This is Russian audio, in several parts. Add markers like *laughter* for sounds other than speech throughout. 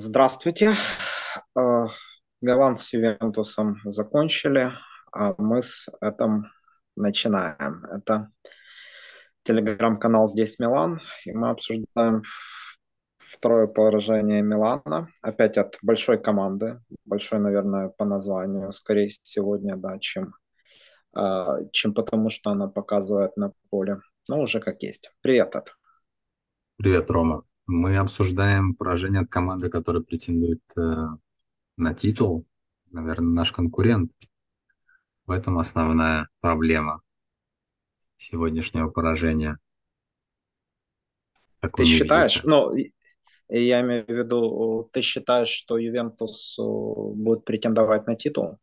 Здравствуйте. Э, Милан с Ювентусом закончили, а мы с этим начинаем. Это телеграм-канал «Здесь Милан», и мы обсуждаем второе поражение Милана, опять от большой команды, большой, наверное, по названию, скорее сегодня, да, чем, э, чем потому, что она показывает на поле. Но уже как есть. Привет, Эд. Привет, Рома. Мы обсуждаем поражение от команды, которая претендует э, на титул. Наверное, наш конкурент. В этом основная проблема сегодняшнего поражения. Как ты считаешь, ну, я имею в виду, ты считаешь, что Ювентус э, будет претендовать на титул?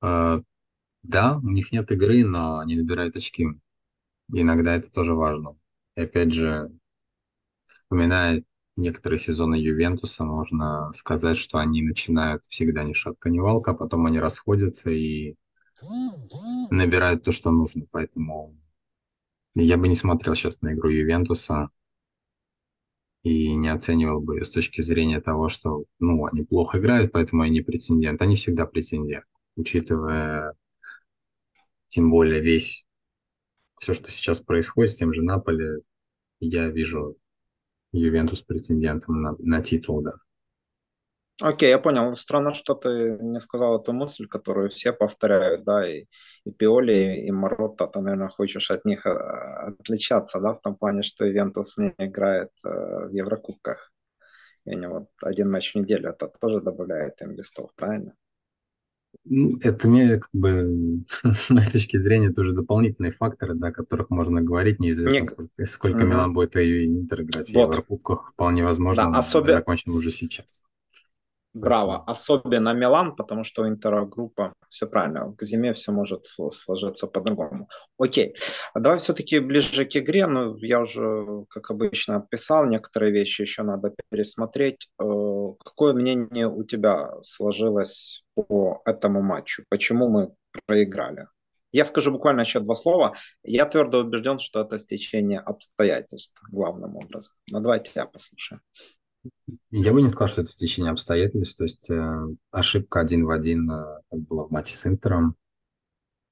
Э, да, у них нет игры, но они набирают очки. иногда это тоже важно. И опять же, Вспоминая некоторые сезоны Ювентуса, можно сказать, что они начинают всегда ни шатка, ни валка, а потом они расходятся и набирают то, что нужно. Поэтому я бы не смотрел сейчас на игру Ювентуса и не оценивал бы ее с точки зрения того, что ну, они плохо играют, поэтому они претендент. Они всегда претендент, учитывая тем более весь все, что сейчас происходит с тем же Наполе, я вижу Ювентус претендентом на, на титул, да. Окей, я понял. Странно, что ты не сказал эту мысль, которую все повторяют, да, и, и Пиоли, и Маротта, ты, наверное, хочешь от них а, отличаться, да, в том плане, что Ювентус не играет э, в Еврокубках. И они вот один матч в неделю, это тоже добавляет им листов, правильно? Это мне как бы *laughs* с моей точки зрения тоже дополнительные факторы, да, о которых можно говорить. Неизвестно, Мне... сколько, сколько угу. Милан будет и Интер играть в вот. Еврокубках. Вполне возможно, да, особенно... закончим уже сейчас. Браво. Особенно Милан, потому что у Интера группа, все правильно, к зиме все может сложиться по-другому. Окей. Давай все-таки ближе к игре. Ну, я уже, как обычно, отписал. Некоторые вещи еще надо пересмотреть. Э, какое мнение у тебя сложилось по этому матчу? Почему мы проиграли? Я скажу буквально еще два слова. Я твердо убежден, что это стечение обстоятельств главным образом. Но давайте я послушаю. Я бы не сказал, что это стечение обстоятельств. То есть э, ошибка один в один, э, как было в матче с Интером.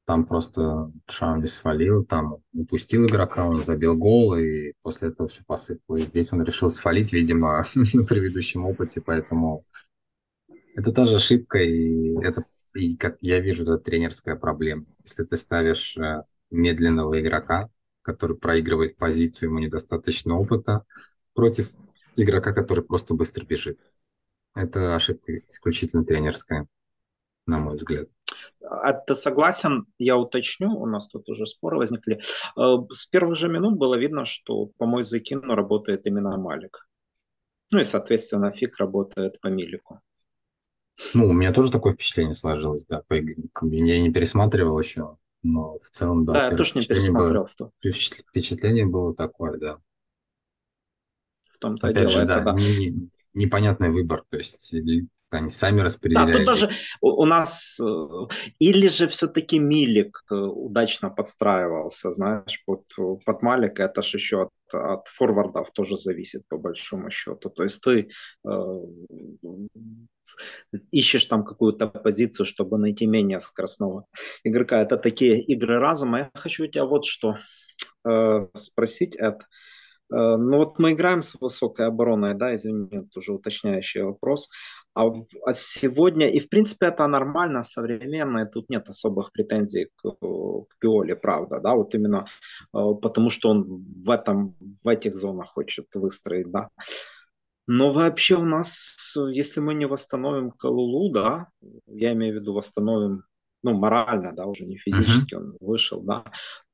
Там просто Шауни свалил, там упустил игрока, он забил гол, и после этого все посыпалось. Здесь он решил свалить, видимо, *laughs* на предыдущем опыте, поэтому это тоже ошибка, и это, и как я вижу, это тренерская проблема. Если ты ставишь э, медленного игрока, который проигрывает позицию, ему недостаточно опыта, против игрока, который просто быстро бежит. Это ошибка исключительно тренерская, на мой взгляд. А ты согласен, я уточню, у нас тут уже споры возникли. Э, с первых же минут было видно, что по мой закину работает именно Малик. Ну и, соответственно, Фиг работает по Милику. Ну, у меня тоже такое впечатление сложилось, да, по игре. Я не пересматривал еще, но в целом, да. Да, я тоже не пересмотрел. Было, впечатление было такое, да том-то Опять дело. Же, да, не, не, непонятный выбор, то есть они сами распределяют. Да, тут даже у, у нас э, или же все-таки Милик э, удачно подстраивался, знаешь, под, под Малика, это же еще от, от форвардов тоже зависит по большому счету. То есть ты э, ищешь там какую-то позицию, чтобы найти менее скоростного игрока. Это такие игры разума. Я хочу у тебя вот что э, спросить, Эд. Э, ну вот мы играем с высокой обороной, да, извини, уже уточняющий вопрос. А, а сегодня, и в принципе это нормально, современно, и тут нет особых претензий к, к Пиоле, правда, да, вот именно э, потому что он в, этом, в этих зонах хочет выстроить, да. Но вообще у нас, если мы не восстановим Калулу, да, я имею в виду восстановим ну, морально, да, уже не физически uh-huh. он вышел, да,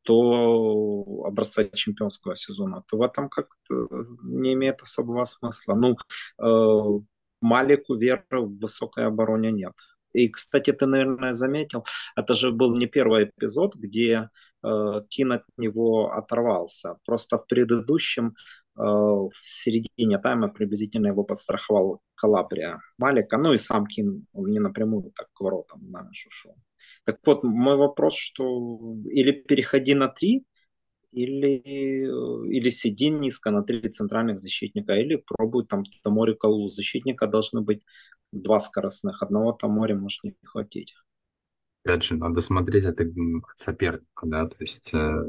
то образца чемпионского сезона, то в этом как-то не имеет особого смысла. Ну, э, Малику веры в высокой обороне нет. И, кстати, ты, наверное, заметил, это же был не первый эпизод, где э, Кин от него оторвался. Просто в предыдущем, э, в середине тайма приблизительно его подстраховал Калабрия Малика. Ну и сам Кин, не напрямую так к воротам, знаешь, ушел. Так вот, мой вопрос, что или переходи на три, или, или сиди низко на три центральных защитника, или пробуй там Тамори Калу. Защитника должны быть два скоростных, одного Тамори может не хватить. Опять же, надо смотреть от соперника, да, то есть э,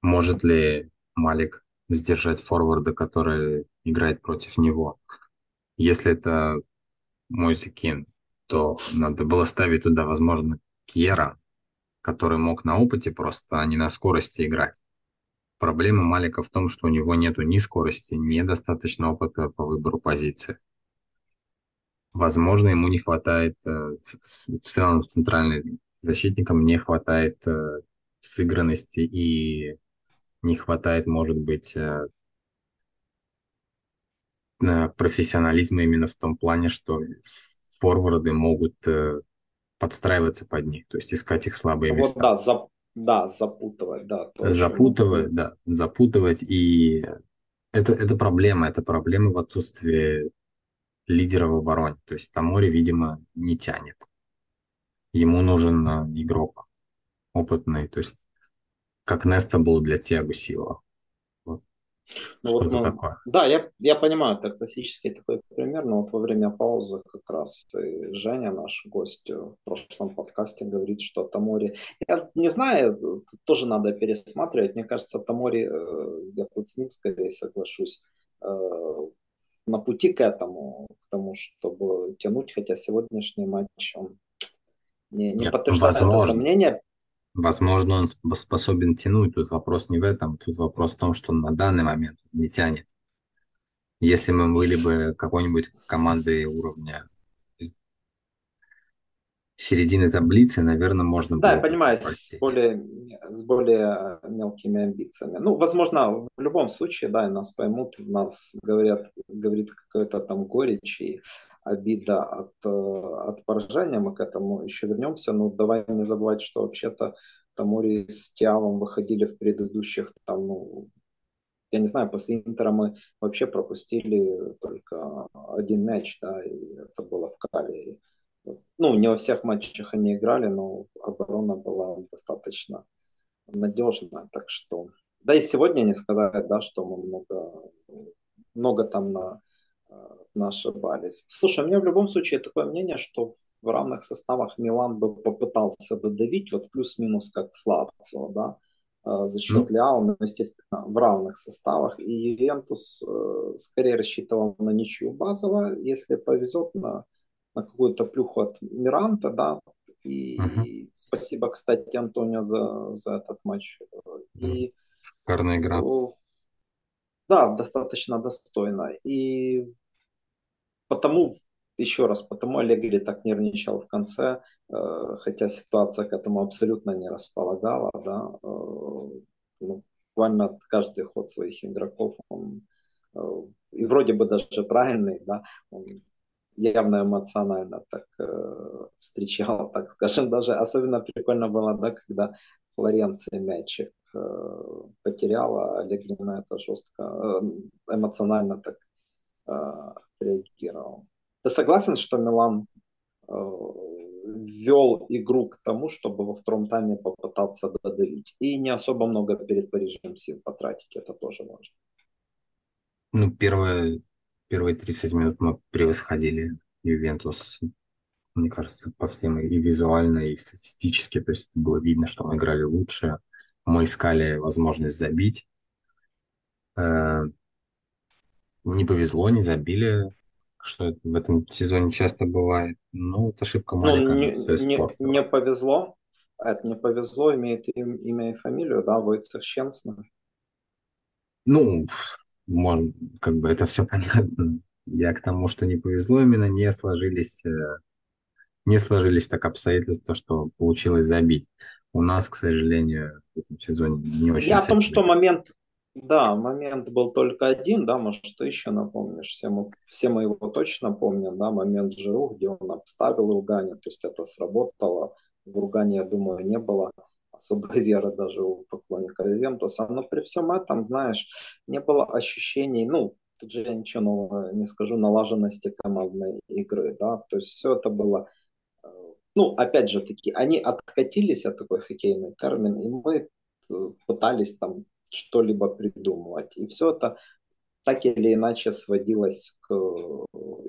может ли Малик сдержать форварда, который играет против него. Если это Мойсикин, то надо было ставить туда, возможно, Кьера, который мог на опыте просто, а не на скорости играть. Проблема Малика в том, что у него нету ни скорости, ни достаточно опыта по выбору позиции. Возможно, ему не хватает, э, в целом центральным защитникам не хватает э, сыгранности и не хватает, может быть, э, профессионализма именно в том плане, что форварды могут подстраиваться под них, то есть искать их слабые места. Вот, да, за, да, запутывать, да. Запутывать, да, запутывать, и это, это проблема, это проблема в отсутствии лидера в обороне, то есть Тамори, видимо, не тянет. Ему нужен а, игрок опытный, то есть как Неста был для Тиагу Сила. Ну, Что-то вот, ну, такое. Да, я, я понимаю, это классический такой пример, но вот во время паузы как раз Женя, наш гость в прошлом подкасте, говорит, что Тамори... Я не знаю, тут тоже надо пересматривать. Мне кажется, Тамори, э, я тут с ним скорее соглашусь, э, на пути к этому, к тому, чтобы тянуть, хотя сегодняшний матч он не, не подтверждает возможно. это мнение. Возможно, он способен тянуть. Тут вопрос не в этом. Тут вопрос в том, что он на данный момент не тянет. Если мы были бы какой-нибудь командой уровня середины таблицы, наверное, можно да, было... Да, я понимаю, с более, с более мелкими амбициями. Ну, возможно, в любом случае, да, нас поймут, нас говорят, говорит какое-то там горечь и обида от, э, от поражения, мы к этому еще вернемся, но давай не забывать, что вообще-то Тамури с Тиавом выходили в предыдущих, там, ну, я не знаю, после Интера мы вообще пропустили только один мяч, да, и это было в Кале. Ну, не во всех матчах они играли, но оборона была достаточно надежная, так что... Да и сегодня не сказать, да, что мы много, много там на мы ошибались. Слушай, у меня в любом случае такое мнение, что в равных составах Милан бы попытался додавить, вот плюс-минус как с Лацио, да, э, за счет ну. Ляо, но, естественно, в равных составах. И Ювентус э, скорее рассчитывал на ничью базово, если повезет на, на какую-то плюху от Миранта, да, и, угу. и спасибо, кстати, Антонио за, за этот матч. И, Шикарная игра. Да, достаточно достойно. И потому, еще раз, потому Аллегри так нервничал в конце, э, хотя ситуация к этому абсолютно не располагала, да, э, ну, буквально каждый ход своих игроков, он, э, и вроде бы даже правильный, да, он явно эмоционально так э, встречал, *laughs* так скажем, даже особенно прикольно было, да, когда Флоренция мячик э, потеряла, Аллегри на это жестко, э, эмоционально так э, реагировал. Ты согласен, что Милан э, вел игру к тому, чтобы во втором тайме попытаться додавить. И не особо много перед Парижем сил потратить, это тоже важно. Ну, первые, первые 30 минут мы превосходили Ювентус, мне кажется, по всем и визуально, и статистически. То есть было видно, что мы играли лучше. Мы искали возможность забить. Не повезло, не забили, что в этом сезоне часто бывает. Ну, это ошибка Малика. Ну, не, не, не повезло. Это не повезло, имеет им, имя и фамилию, да, Войцех Щенсна. Ну, может, как бы это все *laughs* понятно. Я к тому, что не повезло, именно не сложились, э, не сложились так обстоятельства, что получилось забить. У нас, к сожалению, в этом сезоне не очень... Я о том, что момент, да, момент был только один, да, может, ты еще напомнишь, все мы, все мы его точно помним, да, момент Жиру, где он обставил Ругани, то есть это сработало, в Ругане, я думаю, не было особой *laughs* веры даже у поклонника Ювентуса, но при всем этом, знаешь, не было ощущений, ну, тут же я ничего нового не скажу, налаженности командной игры, да, то есть все это было э, ну, опять же таки, они откатились от такой хоккейный термин, и мы пытались там что-либо придумывать. И все это так или иначе сводилось к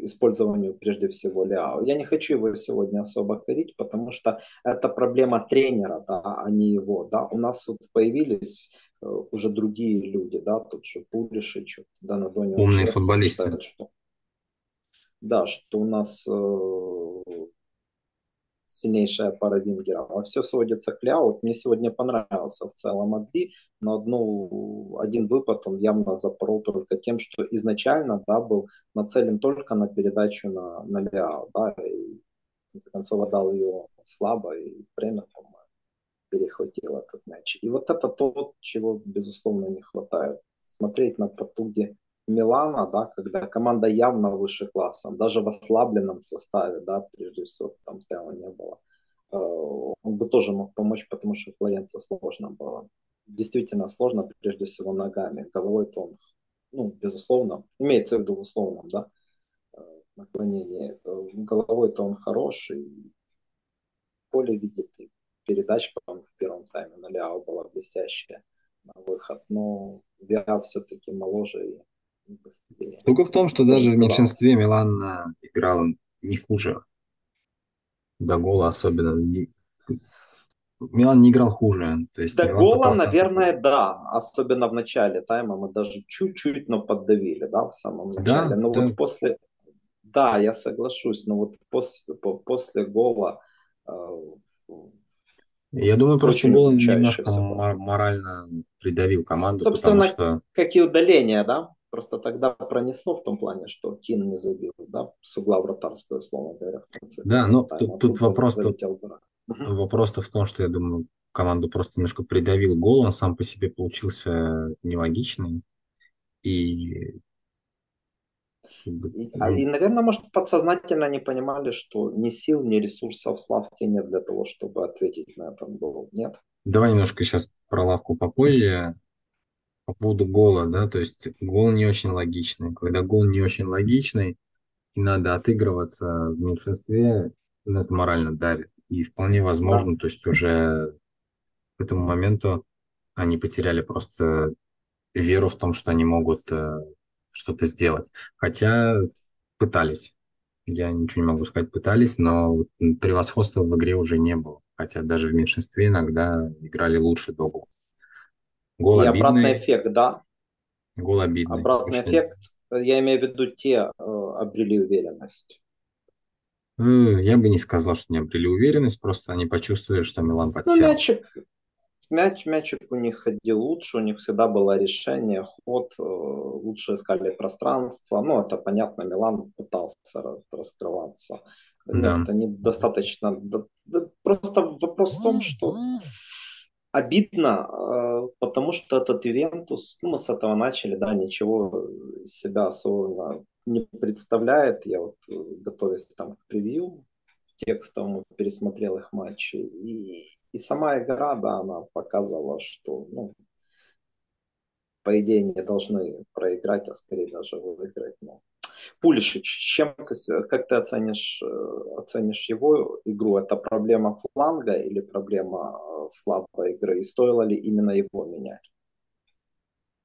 использованию прежде всего Ляо. Я не хочу его сегодня особо корить, потому что это проблема тренера, да, а не его. Да. У нас вот появились э, уже другие люди, да, тут же Пулишич, да, на Доне. Умные футболисты. Считает, что, да, что у нас э, сильнейшая пара вингеров. Все сводится к Ляо. Мне сегодня понравился в целом Адли, но одну, один выпад он явно запорол только тем, что изначально да, был нацелен только на передачу на, на Ляо. Да, и в конце концов отдал ее слабо, и время, по-моему, перехватил этот мяч. И вот это то, чего, безусловно, не хватает. Смотреть на потуги Милана, да, когда команда явно выше классом, даже в ослабленном составе, да, прежде всего, там Тео не было, э, он бы тоже мог помочь, потому что Флоренция сложно было. Действительно сложно, прежде всего, ногами. Головой-то он, ну, безусловно, имеется в виду условном, да, э, наклонении. Э, головой-то он хороший, поле видит, и передачка в первом тайме на Ляо была блестящая на выход, но Виа все-таки моложе и Штука в том, что даже в меньшинстве Милан э, играл не хуже. До гола особенно. Милан не играл хуже. То есть До Милан гола, наверное, да. Особенно в начале тайма мы даже чуть-чуть, но поддавили, да, в самом начале. Да, но да. вот после... Да, я соглашусь, но вот после, после гола э, я думаю, просто гол немножко морально придавил команду, Собственно, потому что... как и удаление, да? Просто тогда пронесло в том плане, что Кин не забил, да, с угла вратарского, условно говоря. В конце да, но ну, тут, тут вопрос, тут, вопрос-то в том, что я думаю, команду просто немножко придавил гол, он сам по себе получился нелогичный. И и, а, и, наверное, может, подсознательно не понимали, что ни сил, ни ресурсов Славки нет для того, чтобы ответить на этот гол. Нет? Давай немножко сейчас про лавку попозже по поводу гола, да, то есть гол не очень логичный. Когда гол не очень логичный, и надо отыгрываться в меньшинстве, ну, это морально давит. И вполне возможно, да. то есть уже к этому моменту они потеряли просто веру в том, что они могут э, что-то сделать. Хотя пытались. Я ничего не могу сказать, пытались, но превосходства в игре уже не было. Хотя даже в меньшинстве иногда играли лучше до гола. Гол и обидный. обратный эффект, да. Гол обидный. Обратный Очень... эффект, я имею в виду, те э, обрели уверенность. Э, я бы не сказал, что не обрели уверенность, просто они почувствовали, что Милан ну, подсел. Ну, мячик, мяч, мячик у них ходил лучше, у них всегда было решение, ход, э, лучше искали пространство. Ну, это понятно, Милан пытался раскрываться. Да. Нет, они достаточно... Просто вопрос в том, что обидно, э, потому что этот Ювентус, ну, мы с этого начали, да, ничего себя особенно не представляет. Я вот, э, готовясь там к превью текстовому, пересмотрел их матчи. И, и сама игра, да, она показывала, что, ну, по идее, не должны проиграть, а скорее даже выиграть. Но Пулишич, чем ты, как ты оценишь, э, оценишь его игру? Это проблема фланга или проблема слабой игры? И стоило ли именно его менять?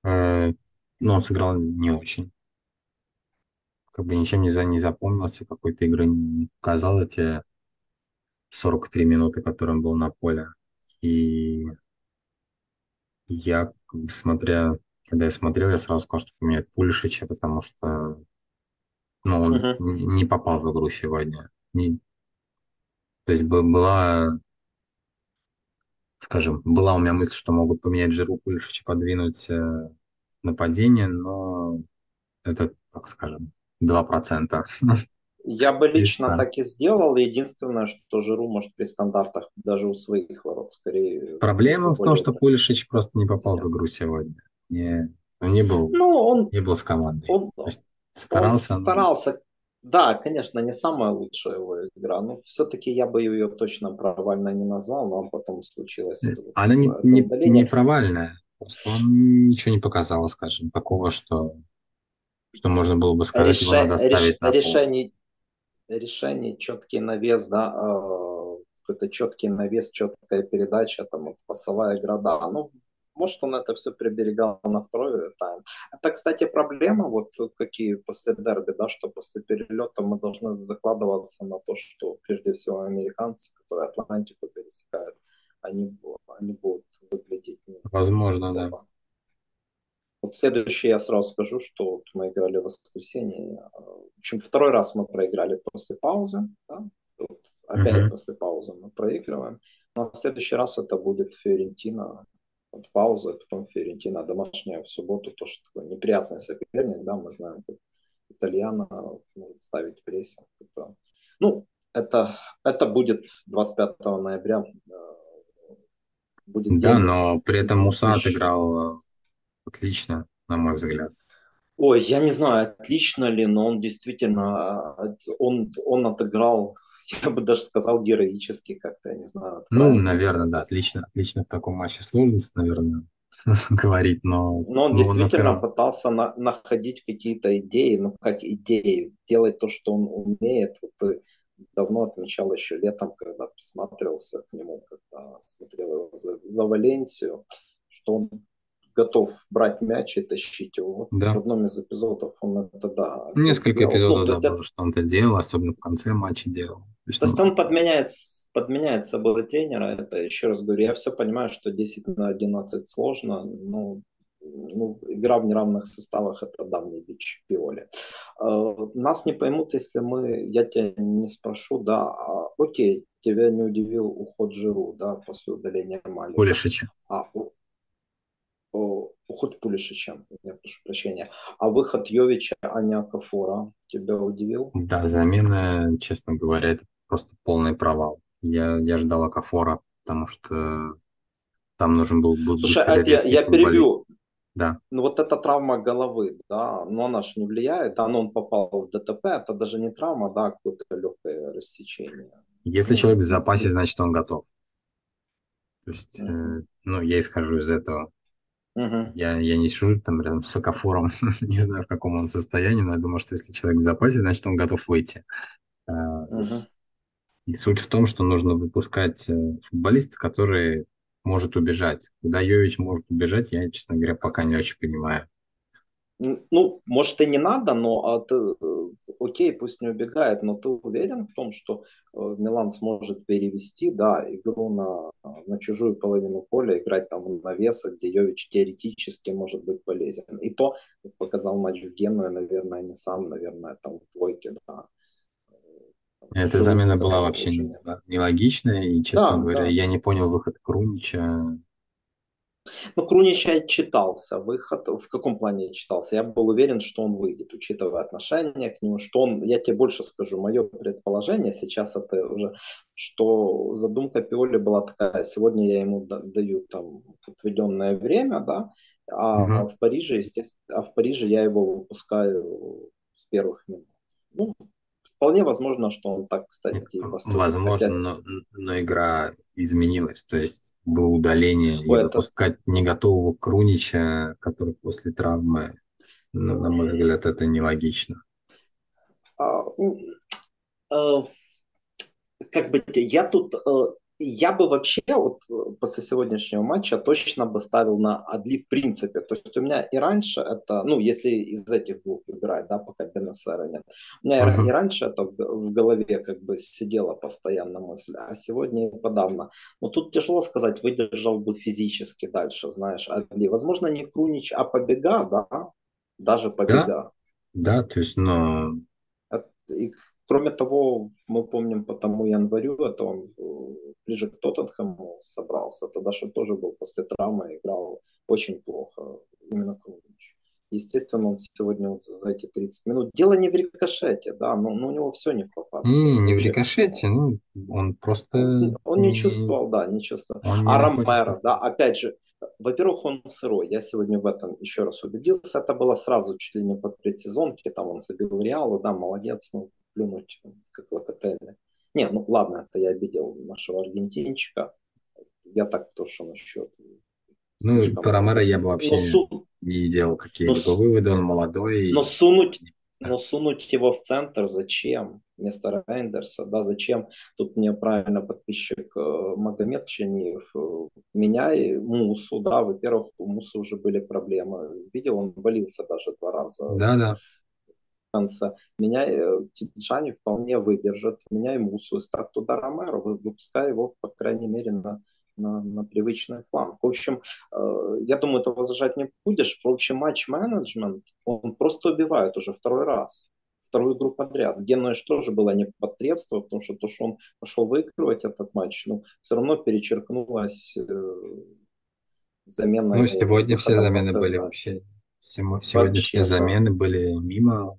Э, ну, он сыграл не очень. Как бы ничем не, за, не запомнился, какой-то игры не показал эти 43 минуты, которые он был на поле. И я, смотря, когда я смотрел, я сразу сказал, что поменять Пулишича, потому что ну, он uh-huh. не попал в игру сегодня. Не... То есть была, скажем, была у меня мысль, что могут поменять Жиру Пулишича, подвинуть э, нападение, но это, так скажем, 2%. Я бы лично так и сделал. Единственное, что Жиру может при стандартах даже у своих ворот скорее... Проблема в том, что Пулишич просто не попал в игру сегодня. Не, не был, ну, он, не был с командой. Он, Старался. Он старался. Да, конечно, не самая лучшая его игра, но все-таки я бы ее точно провальной не назвал, но потом случилось. Она не, не, не провальная, просто он ничего не показал, скажем, такого, что, что можно было бы сказать, Реше, его надо реш, на решение, решение, четкий навес, да, э, какой-то четкий навес, четкая передача, там, пасовая игра, да, ну, может, он это все приберегал на второй тайм. Это, кстати, проблема, вот какие после дерби, да, что после перелета мы должны закладываться на то, что прежде всего американцы, которые Атлантику пересекают, они, они будут выглядеть... Возможно, да. Вот следующее я сразу скажу, что вот мы играли в воскресенье. В общем, второй раз мы проиграли после паузы. Да? Вот опять uh-huh. после паузы мы проигрываем. Но в следующий раз это будет Фиорентина. Вот пауза, потом Фиорентина домашняя в субботу. Тоже такой неприятный соперник. Да? Мы знаем, как итальяна может ставить прессинг. Это, ну, это, это будет 25 ноября. Э, будет да, день, но при этом Муса отыграл отлично, на мой взгляд. Ой, я не знаю, отлично ли, но он действительно, он, он отыграл, я бы даже сказал, героически как-то, я не знаю. Ну, наверное, да, отлично, отлично в таком матче сложность, наверное, *laughs* говорить, но... Но он но действительно он пытался на, находить какие-то идеи, ну, как идеи, делать то, что он умеет. Вот, давно отмечал еще летом, когда присматривался к нему, когда смотрел его за, за Валенсию, что он готов брать мяч и тащить его. Вот да. В одном из эпизодов он это, да. Несколько сделал. эпизодов, ну, да, было, что он это делал, особенно в конце матча делал. То есть, то есть он подменяет, подменяет собой тренера, это еще раз говорю, я все понимаю, что 10 на 11 сложно, но ну, игра в неравных составах это давний бич Пиоли. Э, нас не поймут, если мы, я тебя не спрошу, да, а, окей, тебя не удивил уход Жиру, да, после удаления Мали. Пулишича. А, уход Пулишича, я прошу прощения. А выход Йовича, а не Акафора тебя удивил? Да, замена, честно говоря, это просто полный провал. Я, я ждал Акафора, потому что там нужен был, был Слушай, а я, я перебью. Да. Ну вот эта травма головы, да, но она же не влияет, да, но он попал в ДТП, это даже не травма, да, какое-то легкое рассечение. Если ну, человек в запасе, значит он готов. То есть, э, ну, я исхожу из этого. Угу. Я, я не сижу там рядом с Акафором, *laughs* не знаю, в каком он состоянии, но я думаю, что если человек в запасе, значит, он готов выйти. Угу. И суть в том, что нужно выпускать э, футболиста, который может убежать. Куда Йович может убежать, я, честно говоря, пока не очень понимаю. Ну, может и не надо, но а ты, э, окей, пусть не убегает, но ты уверен в том, что э, Милан сможет перевести, да, игру на, на чужую половину поля, играть там в навеса, где Йович теоретически может быть полезен. И то, как показал матч в Геную, наверное, не сам, наверное, там в двойке, да. Эта замена была вообще нелогичная, и, честно да, говоря, да. я не понял выход Крунича ну, Крунича читался выход. В каком плане читался? Я был уверен, что он выйдет, учитывая отношение к нему, что он, я тебе больше скажу, мое предположение сейчас это уже, что задумка Пиоли была такая, сегодня я ему даю там отведенное время, да, а, угу. в Париже, естественно, а в Париже я его выпускаю с первых минут. Ну, Вполне возможно, что он так, кстати, и поступит. Возможно, Хотя... но, но игра изменилась. То есть было удаление и выпускать не готового Крунича, который после травмы, ну, на мой взгляд, это нелогично. А, а, как бы я тут э, я бы вообще вот э, после сегодняшнего матча точно бы ставил на Адли в принципе. То есть у меня и раньше это, ну, если из этих двух выбирать, да, пока Бенесера нет. У меня uh-huh. и раньше это в голове как бы сидела постоянно мысль, а сегодня подавно. Но тут тяжело сказать, выдержал бы физически дальше, знаешь, Адли. Возможно, не Крунич, а побега, да, даже побега. Да, да то есть, но... И Кроме того, мы помним по тому январю, это он э, ближе к Тоттенхэму собрался, тогда что тоже был после травмы, играл очень плохо, именно Крунич. Естественно, он сегодня вот за эти 30 минут. Дело не в рикошете, да, но, но у него все не попадает. Не, не в рикошете, ну, он просто... Он, он не чувствовал, да, не чувствовал. Он а Ромеро, да, опять же, во-первых, он сырой. Я сегодня в этом еще раз убедился. Это было сразу чуть ли не под предсезонки. Там он забил Реалу, да, молодец. Ну, плюнуть, как Локотелли. Не, ну ладно, это я обидел нашего аргентинчика. Я так то, что насчет. Ну, про Ромеро я бы вообще су... не делал какие-то но, выводы, он молодой. Но сунуть, Но сунуть его в центр зачем? Вместо Рейндерса, да, зачем? Тут мне правильно подписчик э, Магомед Чениев. Э, меняй Мусу, да, во-первых, у Мусы уже были проблемы. Видел, он болился даже два раза. Да, да. Конце. Меняй э, Тиджани вполне выдержит. Меняй Мусу, ставь туда Ромеро, выпускай его, по крайней мере, на на, на привычный фланг. В общем, э, я думаю, ты возражать не будешь. В общем, матч-менеджмент, он просто убивает уже второй раз. Вторую игру подряд. Гену тоже было непотребство, потому что то, что он пошел выигрывать этот матч, ну, все равно перечеркнулось э, замена. Ну, сегодня все замены были вообще. Сегодня вообще, все замены были мимо.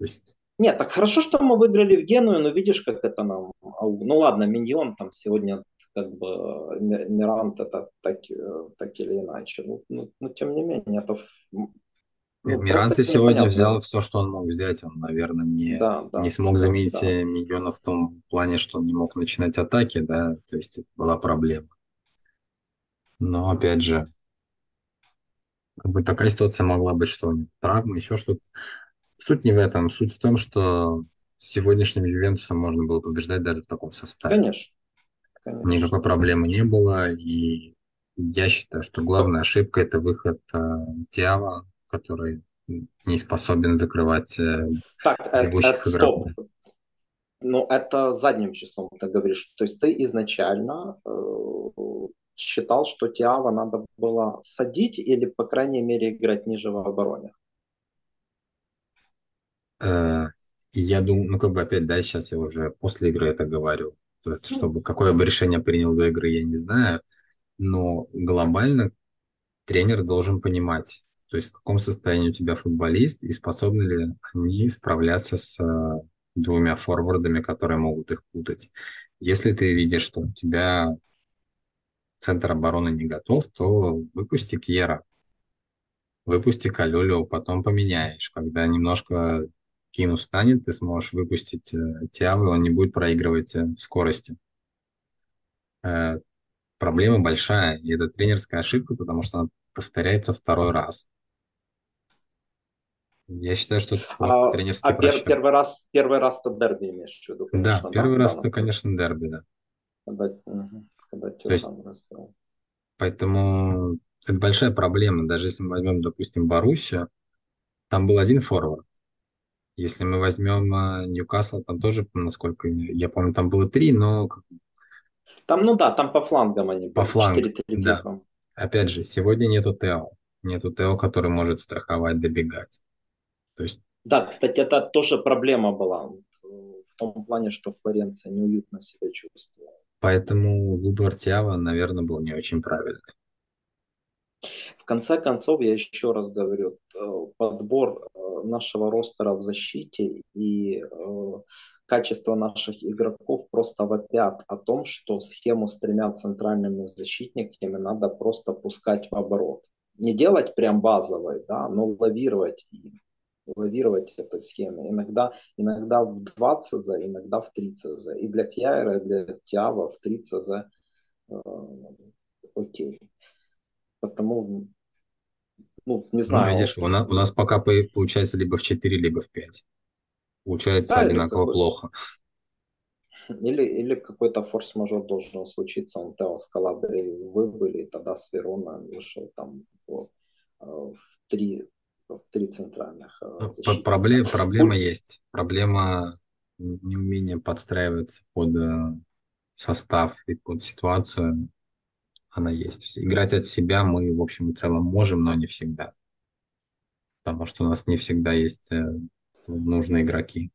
Есть нет, так хорошо, что мы выиграли в Геную, но видишь, как это нам... Ну ладно, Миньон там сегодня как бы Мирант это так, э, так или иначе. Ну, ну, но тем не менее, это ну, Мирант и сегодня взял все, что он мог взять. Он, наверное, не, да, да, не смог заменить да. Миллиона в том плане, что он не мог начинать атаки, да, то есть это была проблема. Но опять же, как бы такая ситуация могла быть, что травма, еще что-то. Суть не в этом. Суть в том, что с сегодняшним Ювентусом можно было побеждать даже в таком составе. Конечно. Конечно. Никакой проблемы не было. И я считаю, что главная ошибка – это выход э, Тиава, который не способен закрывать э, так, бегущих это, игроков. Стоп. Ну, это задним числом ты говоришь. То есть ты изначально э, считал, что Тиава надо было садить или, по крайней мере, играть ниже в обороне? Э, я думаю, ну, как бы опять, да, сейчас я уже после игры это говорю чтобы какое бы решение принял до игры, я не знаю. Но глобально тренер должен понимать, то есть в каком состоянии у тебя футболист и способны ли они справляться с э, двумя форвардами, которые могут их путать. Если ты видишь, что у тебя центр обороны не готов, то выпусти Кьера, выпусти Калюлю, потом поменяешь. Когда немножко Кин устанет, ты сможешь выпустить э, Тиавы, он не будет проигрывать э, в скорости. Э, проблема большая, и это тренерская ошибка, потому что она повторяется второй раз. Я считаю, что это а, тренерский а пер, первый раз, первый раз это дерби имеешь в виду? Конечно, да, первый да, раз это, конечно, дерби, да. Когда, угу, когда То есть, поэтому это большая проблема. Даже если мы возьмем, допустим, Боруссию, там был один форвард, если мы возьмем а, Ньюкасл, там тоже, насколько я помню, там было три, но... Там, ну да, там по флангам они По флангам, да. Опять же, сегодня нету Тео. Нету Тео, который может страховать, добегать. То есть... Да, кстати, это тоже проблема была. В том плане, что Флоренция неуютно себя чувствовала. Поэтому выбор Тиава, наверное, был не очень правильный. В конце концов, я еще раз говорю, э, подбор э, нашего ростера в защите и э, качество наших игроков просто вопят о том, что схему с тремя центральными защитниками надо просто пускать в оборот. Не делать прям базовой, да, но лавировать лавировать этой схеме. Иногда, иногда в 2 ЦЗ, иногда в 3 ЦЗ. И для Кьяра, и для Тиава в 3 ЦЗ э, окей. Потому, ну, не ну, знаю. Ну, видишь, у нас, у нас пока получается либо в 4, либо в 5. Получается да, одинаково плохо. Или, или какой-то форс-мажор должен случиться. Он Тео с Калабри выбыли, тогда с Верона вышел там в, э, в три в три центральных э, ну, Проблем, проблема есть. Проблема неумения подстраиваться под э, состав и под ситуацию она есть. Играть от себя мы, в общем и целом, можем, но не всегда. Потому что у нас не всегда есть э, нужные игроки.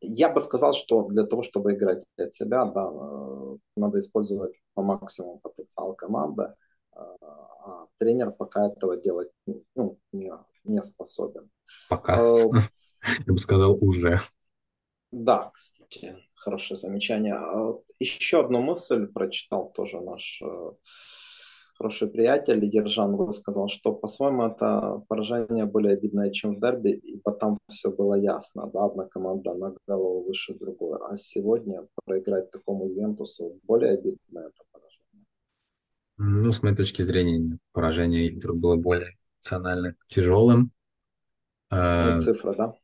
Я бы сказал, что для того, чтобы играть от себя, да, э, надо использовать по максимуму потенциал команды, э, а тренер пока этого делать ну, не, не способен. Пока. *laughs* Я бы сказал, уже. Да, кстати, хорошее замечание. А еще одну мысль прочитал тоже наш э, хороший приятель Ержан высказал, что по-своему это поражение более обидное, чем в дерби, ибо там все было ясно, да, одна команда на голову выше другой, а сегодня проиграть такому Ювентусу более обидное это поражение. Ну, с моей точки зрения, поражение было более эмоционально тяжелым, Не Э, цифра, да?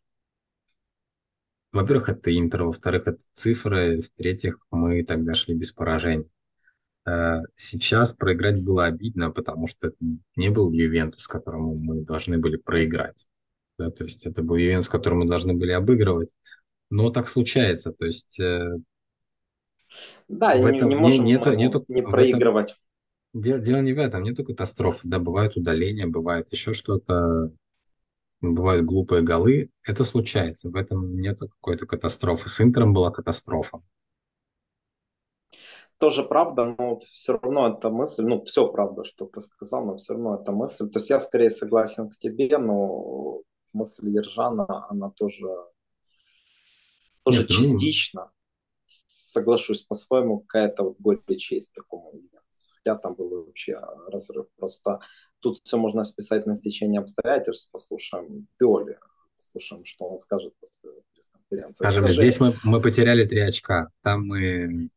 Во-первых, это Интер, во-вторых, это цифры, в-третьих, мы тогда шли без поражений. Э, Сейчас проиграть было обидно, потому что это не был Ювентус, которому мы должны были проиграть. Да, то есть это был Ювентус, который мы должны были обыгрывать. Но так случается. То есть э, Да, в не, не этом не, можем нету, нету не в этом проигрывать. дело, дело не в этом, нету катастрофы. Да, бывают удаления, бывает еще что-то, бывают глупые голы. Это случается. В этом нету какой-то катастрофы. С Интером была катастрофа. Тоже правда, но все равно эта мысль, ну, все правда, что ты сказал, но все равно эта мысль. То есть я скорее согласен к тебе, но мысль Ержана, она тоже, тоже Нет, ну, частично, соглашусь по-своему, какая-то вот горечь есть такому Хотя там был вообще разрыв. Просто тут все можно списать на стечение обстоятельств. Послушаем Пиоли, послушаем, что он скажет после пресс-конференции. скажем, Скажи, здесь мы, мы потеряли три очка. Там мы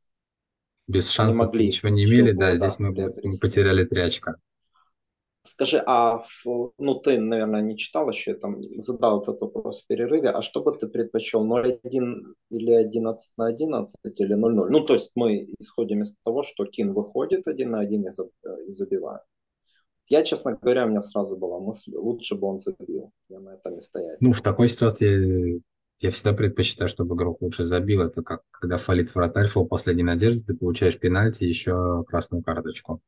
без не шансов могли ничего не имели, ничего, да, здесь да, мы, мы приобрести. потеряли три очка. Скажи, а ну ты, наверное, не читал еще, я там задал этот вопрос в перерыве, а что бы ты предпочел, 0-1 или 11 на 11 или 0-0? Ну, то есть мы исходим из того, что Кин выходит один на один и, заб- и забивает. Я, честно говоря, у меня сразу была мысль, лучше бы он забил. Я на этом и стоять Ну, не в такой ситуации я всегда предпочитаю, чтобы игрок лучше забил. Это как когда фалит вратарь, фол последней надежды, ты получаешь пенальти и еще красную карточку.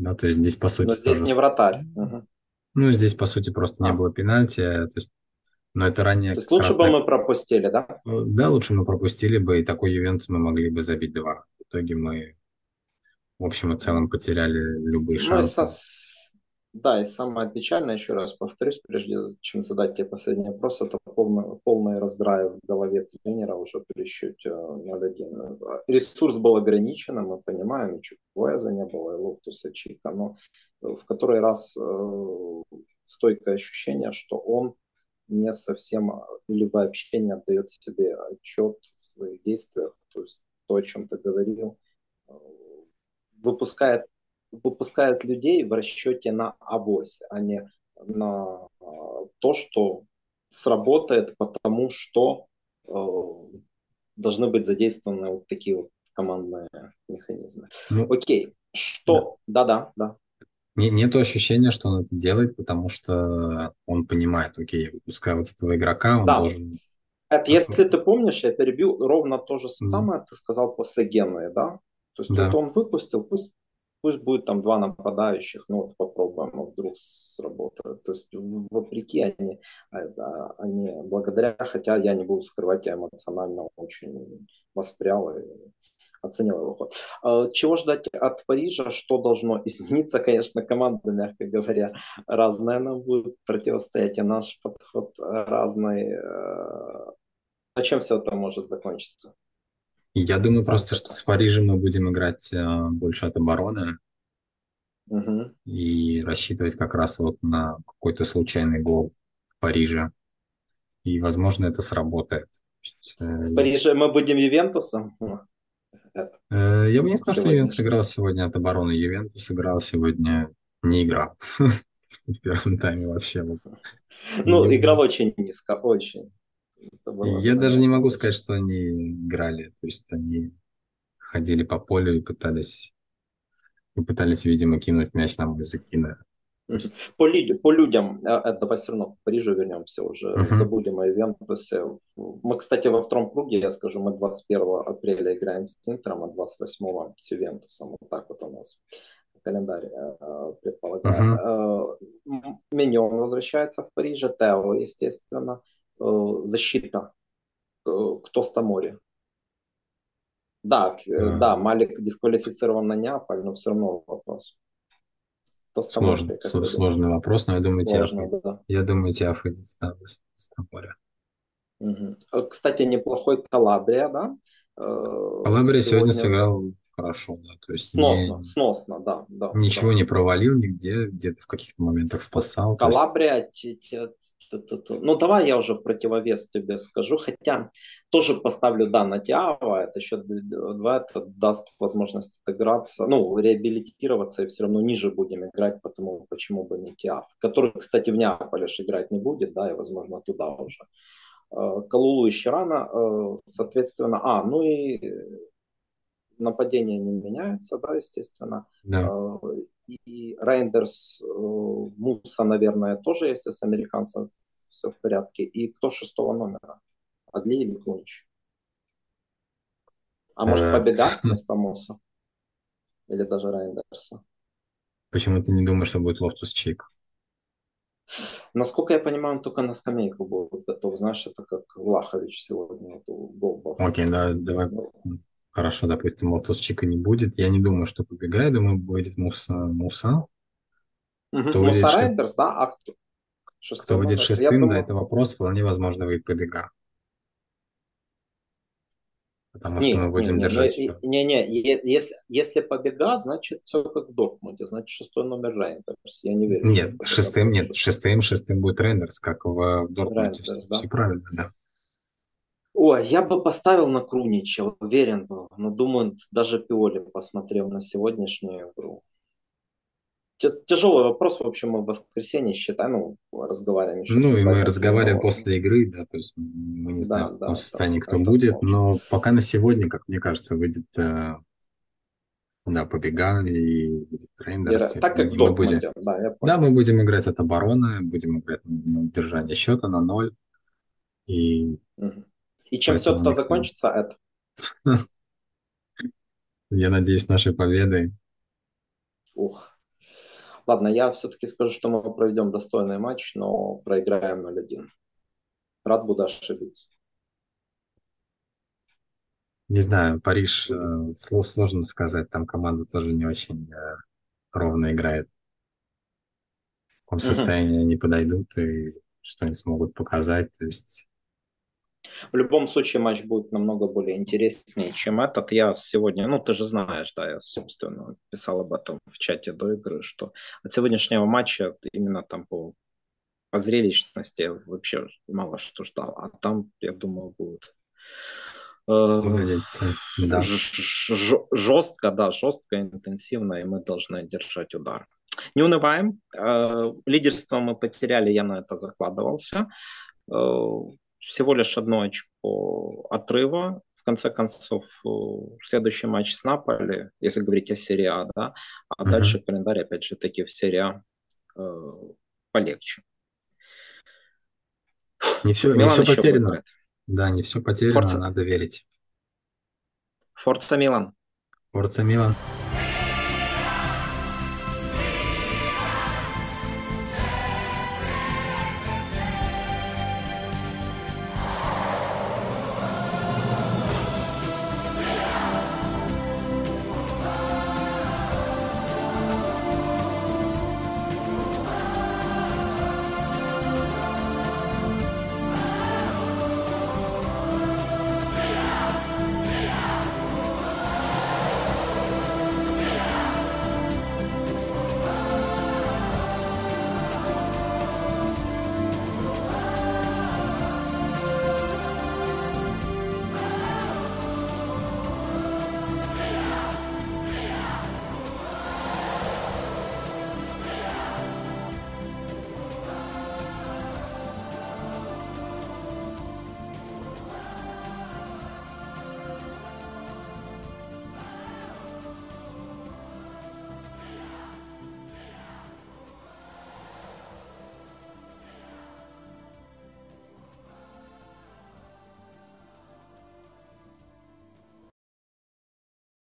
Да, то есть здесь, по Но сути, здесь тоже... не вратарь. Мгм. Ну, здесь, по сути, просто не было пенальти. э, То есть, но это ранее то есть лучше бы так... мы пропустили, да? э, Да, лучше мы пропустили бы, и такой Ювентус мы могли бы забить два. В итоге мы, в общем и целом, потеряли любые Ну со- шансы. с- да, и самое печальное, еще раз повторюсь, прежде чем задать тебе последний вопрос, это полный, полный раздрай в голове тренера уже при счете 0-1. Ресурс был ограничен, мы понимаем, и Чуквеза не было, и Лофтуса Чика, но в который раз э, стойкое ощущение, что он не совсем или вообще не отдает себе отчет в своих действиях, то есть то, о чем ты говорил, э, выпускает выпускают людей в расчете на авось, а не на э, то, что сработает, потому что э, должны быть задействованы вот такие вот командные механизмы. Ну, Окей, что... Да-да, да. Не, нету ощущения, что он это делает, потому что он понимает, окей, я выпускаю вот этого игрока, он Да, должен... это если ты помнишь, я перебью ровно то же самое, ты сказал после Генуи, да? То есть Да. он выпустил, пусть пусть будет там два нападающих, ну вот попробуем, а вдруг сработает. То есть вопреки они, а, они благодаря, хотя я не буду скрывать, я эмоционально очень воспрял и оценил его ход. А, Чего ждать от Парижа? Что должно *laughs* измениться? Конечно, команда, мягко говоря, разная нам будет противостоять, и наш подход разный. Э, А чем все это может закончиться? Я думаю просто, что с? Парижем мы будем играть э, больше от обороны Мгм. и рассчитывать как раз вот на какой-то случайный гол Парижа. И, возможно, это сработает. То есть, В э, Париже мы будем Ювентусом? Это э, я бы не сказал, что Ювентус сегодняшний. играл сегодня от обороны. Ювентус играл сегодня, не играл *laughs* в первом тайме вообще. Вот. Ну, Не- играл очень низко, очень. Я даже не могу сказать, что они играли. То есть они ходили по полю и пытались, и пытались, видимо, кинуть мяч на мой есть, По, люд- по людям, э, э, давай все равно к Парижу вернемся уже, мгм, забудем о Ювентусе. Мы, кстати, во втором круге, я скажу, мы 21 апреля играем с Интером, а 28 с Ювентусом. Вот так вот у нас календарь э, предполагает. мгм. Э, М- Меньон возвращается в Париж, Тео, естественно. Э, Защита. Э? Да, к- э, Э, да, Малик дисквалифицирован на Неаполь, но все равно вопрос. Сложный, сложный вопрос, но я думаю, Тиаф Сложно, выйдет. да. Я думаю, Тиаф выйдет с Там- с Тамбовя. Мгм. Э, Кстати, неплохой Калабрия, да? Калабрия сегодня Сегодня сыграл хорошо, да, то есть Сносно, не, сносно, да, да, ничего да. не провалил нигде, где-то в каких-то моментах спасал. Есть, Калабрия, ну давай я уже в противовес тебе скажу, хотя тоже поставлю, да, на Тиава, это счет 2, это даст возможность отыграться, ну, реабилитироваться, и все равно ниже будем играть, потому почему бы не Тиав, который, кстати, в Неаполе играть не будет, да, и, возможно, туда уже. Э, Калулу еще рано, э, соответственно, а, ну и нападение не меняется, да, естественно. да. Э, И Рейндерс, э, Муса, наверное, тоже, если с американцем все в порядке. И кто шестого номера? Адли или Крунич? А может Э, Побега *laughs* вместо Муса? Или даже Рейндерса? Почему ты не думаешь, что будет Лофтус Чик? Насколько я понимаю, он только на скамейку будет готов. Знаешь, это как Влахович сегодня вот у Голба. Окей, да, давай. Хорошо, допустим, Лофтус Чика не будет. Я не думаю, что Побега. Думаю, будет Муса. Муса. Кто Муса выйдет, шест- Рейндерс, да? А кто? кто Шестой выйдет шестым, да, думаю, это вопрос. Вполне возможно, выйдет Побега. Потому что Не, мы не, будем не, держать не, счет. не, не, е- если, если Побега, значит все как в Дортмунде, значит шестой номер Рейндерс. Я не верю, что Нет, шестым нет. Шестым, шестым будет Рейндерс, как в Дортмунде. Все, Рейндерс, да? все правильно, да. Ой, я бы поставил на Крунича, уверен был, но думаю, даже Пиоли посмотрел на сегодняшнюю игру. Тяжелый вопрос, в общем, мы в воскресенье считаем, ну, разговариваем еще Ну, и мы разговариваем но после игры, да, то есть мы не знаем, да, в да, состоянии кто будет, сложно. но пока на сегодня, как мне кажется, выйдет, э, да, побега и Рейндерс, Так как мы будем, да, я да, понял. мы будем играть от обороны, будем играть на удержание счета на ноль, и Мгм. И чем все поэтому это никто, закончится, это *laughs* я надеюсь, нашей победой. Ух. Ладно, я все-таки скажу, что мы проведем достойный матч, но проиграем 0-1. Рад буду ошибиться. Не знаю, Париж, э, сло- сложно сказать, там команда тоже не очень э, ровно играет. В каком состоянии они подойдут и что они смогут показать, то есть В любом случае матч будет намного более интереснее, чем этот. Я сегодня, ну ты же знаешь, да, я, собственно, писал об этом в чате до игры, что от сегодняшнего матча именно там по, по зрелищности я вообще мало что ждал. А там, я думаю, будет э, выглядит, э, да. жестко, да, жестко, интенсивно, и мы должны держать удар. Не унываем. Э, Лидерство мы потеряли, я на это закладывался. Всего лишь одно очко отрыва. В конце концов, э, следующий матч с Наполи, если говорить о серии А, да, а Мгм. дальше календарь, опять же, таки в серии А э, полегче. Не все, не все потеряно. выиграет. Да, не все потеряно, Форца, надо верить. Форца Милан. Форца Милан.